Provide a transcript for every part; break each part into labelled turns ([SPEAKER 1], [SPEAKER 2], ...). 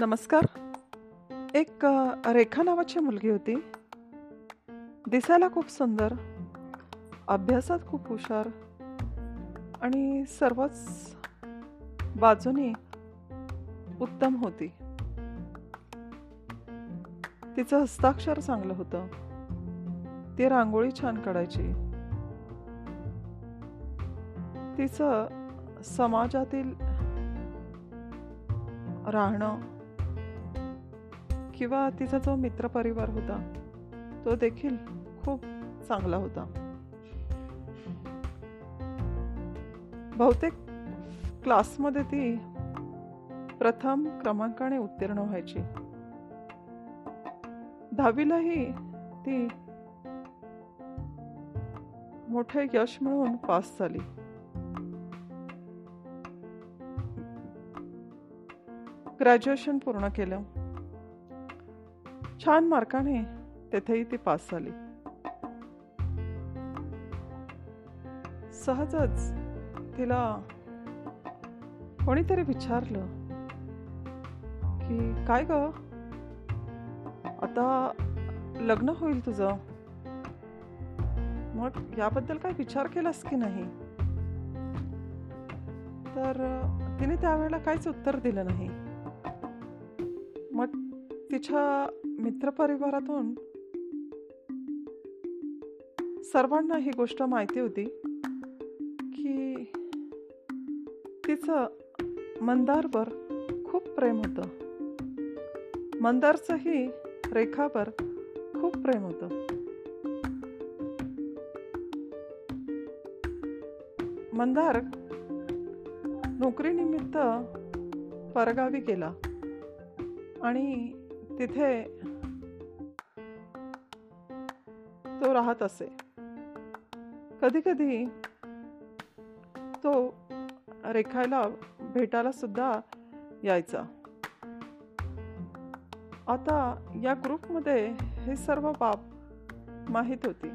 [SPEAKER 1] नमस्कार. एक रेखा नावाची मुलगी होती. दिसायला खूप सुंदर अभ्यासात खूप हुशार आणि सर्वच बाजूने उत्तम होती. तिचं हस्ताक्षर चांगलं होतं. ती रांगोळी छान काढायची. तिचं समाजातील राहणं किंवा तिचा जो मित्रपरिवार होता तो देखील खूप चांगला होता. बहुतेक क्लासमध्ये ती प्रथम क्रमांकाने उत्तीर्ण व्हायची. दहावीलाही ती मोठे यश मिळवून पास झाली. ग्रॅज्युएशन पूर्ण केलं. छान मार्काने तेथेही ती पास झाली. सहजच तिला कोणीतरी विचारलं की काय ग? आता लग्न होईल तुझं. मग याबद्दल काय विचार केलास की नाही? तर तिने त्यावेळेला काहीच उत्तर दिलं नाही. मग तिच्या मित्रपरिवारातून. सर्वांना ही गोष्ट माहिती होती की तिचं मंदारवर खूप प्रेम होतं. मंदारचंही रेखावर खूप प्रेम होतं. मंदार नोकरीनिमित्त परगावी गेला आणि तिथे तो राहत असे. कधी कधी तो रेखायला भेटायला सुद्धा यायचा. आता या ग्रुपमध्ये हे सर्व बाब माहीत होती.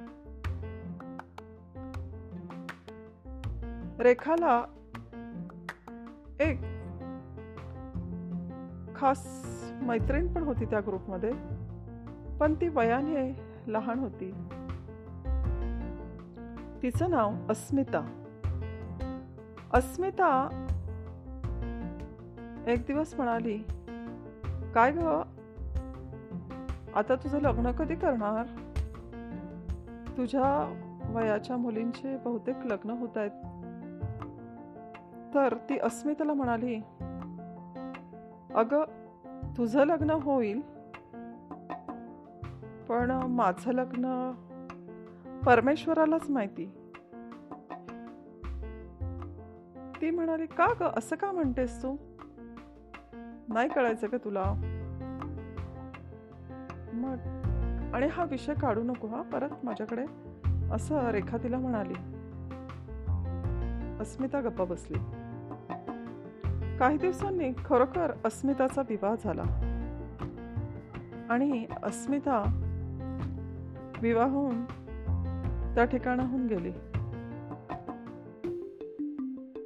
[SPEAKER 1] रेखाला एक खास मैत्रीण पण होती त्या ग्रुपमध्ये पण ती वयाने लहान होती. तिचं नाव अस्मिता. अस्मिता एक दिवस म्हणाली काय ग? आता तुझं लग्न कधी करणार? तुझ्या वयाच्या मुलींचे बहुतेक लग्न होत आहेत. तर ती अस्मिताला म्हणाली अगं तुझं लग्न होईल पण माझं लग्न परमेश्वरालाच माहिती. ती म्हणाली का ग? असं का म्हणतेस तू? नाही कळायचं का तुला? मग आणि हा विषय काढू नको हा परत माझ्याकडे. असं रेखा तिला म्हणाली. अस्मिता गप्पा बसली. काही दिवसांनी खरोखर अस्मिताचा विवाह झाला. आणि अस्मिता विवाह होऊन त्या ठिकाणाहून गेली.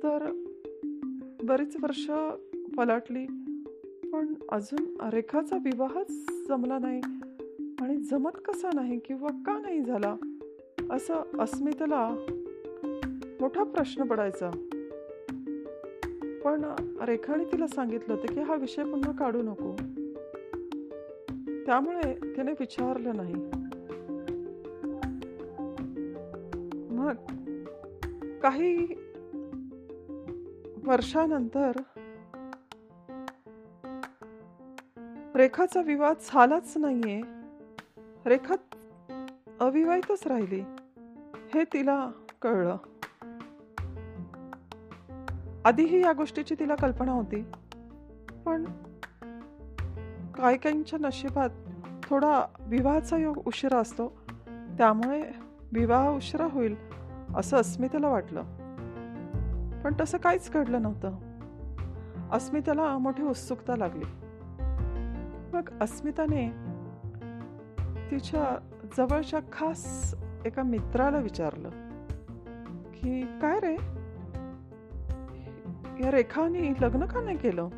[SPEAKER 1] तर बरीच वर्ष पलाटली पण अजून रेखाचा विवाहच जमला नाही आणि जमत कसा नाही किंवा का नाही झाला असं अस्मितेला मोठा प्रश्न पडायचा. पण रेखाने तिला सांगितलं होतं की हा विषय पुन्हा काढू नको. त्यामुळे तिने विचारलं नाही. मग काही वर्षानंतर रेखाचा विवाह झालाच नाहीये. रेखा अविवाहितच राहिली. हे तिला कळलं. आधीही या गोष्टीची तिला कल्पना होती. पण काही काहींच्या नशिबात थोडा विवाहाचा योग उशिरा असतो. त्यामुळे विवाह उशिरा होईल. असं अस्मितेला वाटलं. पण तसं काहीच घडलं नव्हतं. अस्मितेला मोठी उत्सुकता लागली. मग अस्मिताने तिच्या जवळच्या खास एका मित्राला विचारलं की काय रे? या रेखाने लग्न का नाही केलं?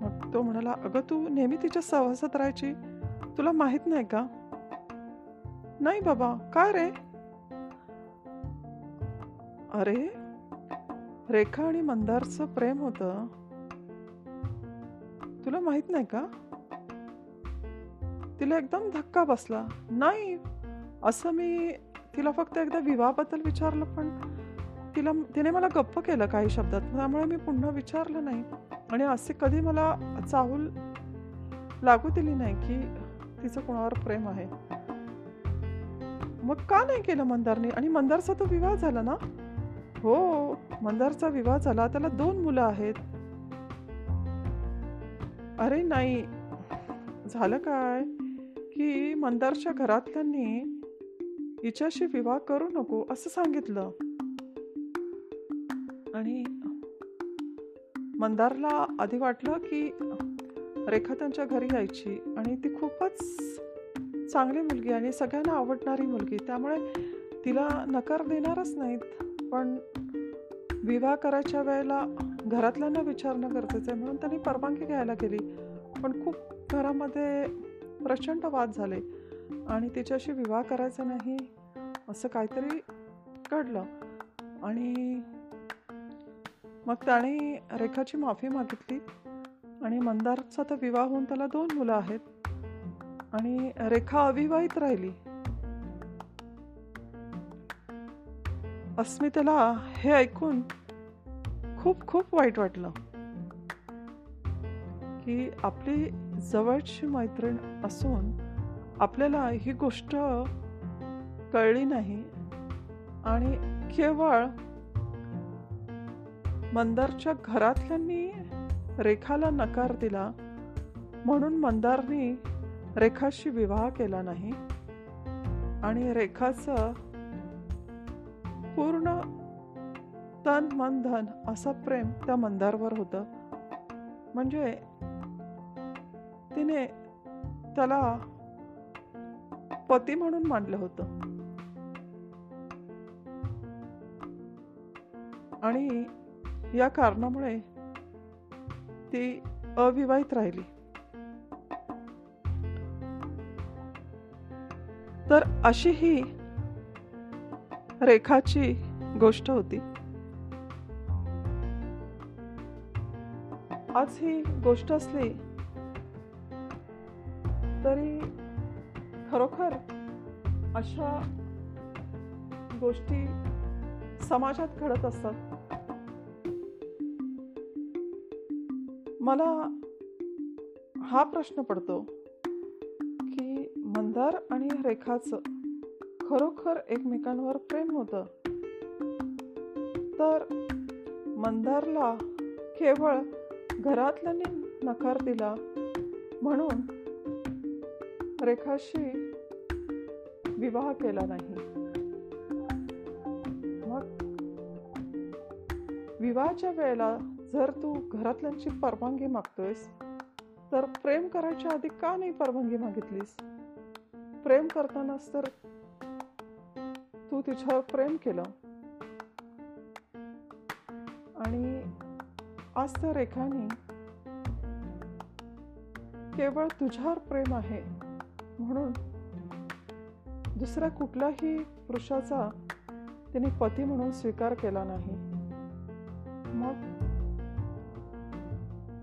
[SPEAKER 1] मग तो म्हणाला अगं तू नेहमी तिच्या सहवासात राहायची? तुला माहीत नाही का? नाही बाबा काय रे अरे रेखा आणि मंदारचं प्रेम होतं. तुला माहीत नाही का? तिला एकदम धक्का बसला. नाही असं मी तिला फक्त एकदा विवाहाबद्दल विचारलं पण तिला तिने मला गप्प केलं काही शब्दात. त्यामुळे मी पुन्हा विचारलं नाही. आणि असे कधी मला चाहूल लागू दिली नाही की तिचं कोणावर प्रेम आहे. मग का नाही केलं मंदारने? आणि मंदारचा तो विवाह झाला ना? हो मंदारचा विवाह झाला. त्याला दोन मुलं आहेत. अरे नाही. झालं काय? की मंदारच्या घरातल्यांनी हिच्याशी विवाह करू नको असं सांगितलं. आणि मंदारला आधी वाटलं की रेखा त्यांच्या घरी यायची. आणि ती खूपच चांगली मुलगी आणि सगळ्यांना आवडणारी मुलगी. त्यामुळे तिला नकार देणारच नाहीत. पण विवाह करायच्या वेळेला घरातल्यांना विचारणं गरजेचं आहे. म्हणून त्यांनी परवानगी घ्यायला गेली. पण खूप घरामध्ये प्रचंड वाद झाले. आणि तिच्याशी विवाह करायचा नाही असं काहीतरी घडलं. आणि मग त्याने रेखाची माफी मागितली. आणि मंदारचा तर विवाह होऊन त्याला दोन मुलं आहेत. आणि रेखा अविवाहित राहिली. अस्मितेला हे ऐकून खूप खूप वाईट वाटलं. की आपली जवळची मैत्रीण असून आपल्याला ही गोष्ट कळली नाही आणि केवळ मंदारच्या घरातल्यांनी रेखाला नकार दिला म्हणून मंदारनी रेखाशी विवाह केला नाही. आणि रेखाचं पूर्ण तन मन धन असं प्रेम त्या मंदारवर होतं. म्हणजे तिने त्याला पती म्हणून मानलं होतं. आणि या कारणामुळे ती अविवाहित राहिली. तर अशी ही रेखाची गोष्ट होती. आज ही गोष्ट असली तरी खरोखर अशा गोष्टी समाजात घडत असतात. मला हा प्रश्न पडतो. मंदार आणि रेखाचं. खरोखर एकमेकांवर प्रेम होतं. तर मंदारला केवळ घरातल्यांनी नकार दिला. म्हणून रेखाशी विवाह केला नाही. मग विवाहाच्या वेळेला जर तू घरातल्यांची परवानगी मागतोयस तर प्रेम करायच्या आधी का नाही परवानगी मागितलीस? प्रेम करतानाच तर तू तिच्यावर प्रेम केलं. आणि आज त्या रेखाने केवळ तुझ्यावर प्रेम आहे म्हणून दुसऱ्या कुठल्याही पुरुषाचा तिने पती म्हणून स्वीकार केला नाही. मग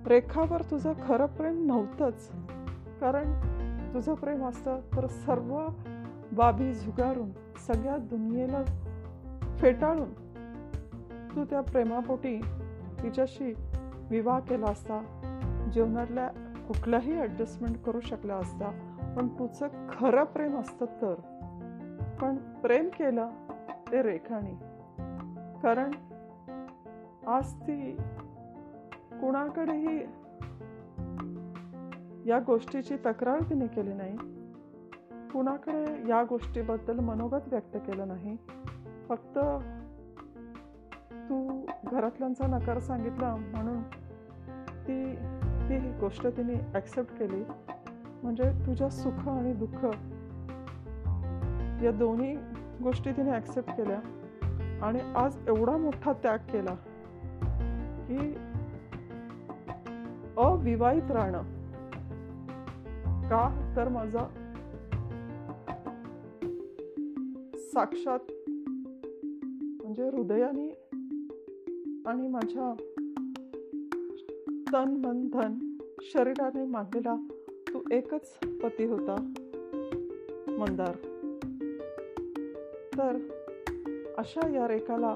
[SPEAKER 1] रेखावर तुझं खरं प्रेम नव्हतंच कारण तुझं प्रेम असतं तर सर्व बाबी झुगारून सगळ्या दुनियेला फेटाळून तू त्या प्रेमापोटी तिच्याशी विवाह केला असता जीवनातल्या कुठलाही ॲडजस्टमेंट करू शकला असता पण तुझं खरं प्रेम असतं तर. पण प्रेम केलं ते रेखाने. कारण आज ती कुणाकडेही या गोष्टीची तक्रार तिने केली नाही. कुणाकडे या गोष्टीबद्दल मनोगत व्यक्त केलं नाही? फक्त तू घरातल्यांचा नकार सांगितला म्हणून ती ती गोष्ट तिने ॲक्सेप्ट केली. म्हणजे तुझ्या सुख आणि दुःख या दोन्ही गोष्टी तिने ॲक्सेप्ट केल्या. आणि आज एवढा मोठा त्याग केला की अविवाहित राहणं. का? तर माझा साक्षात म्हणजे हृदयाने आणि माझ्या तन मन धन शरीराने मानलेला तू एकच पती होता मंदार. तर अशा या रेखाला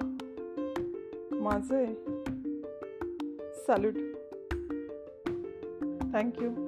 [SPEAKER 1] माझे सॅल्यूट थँक्यू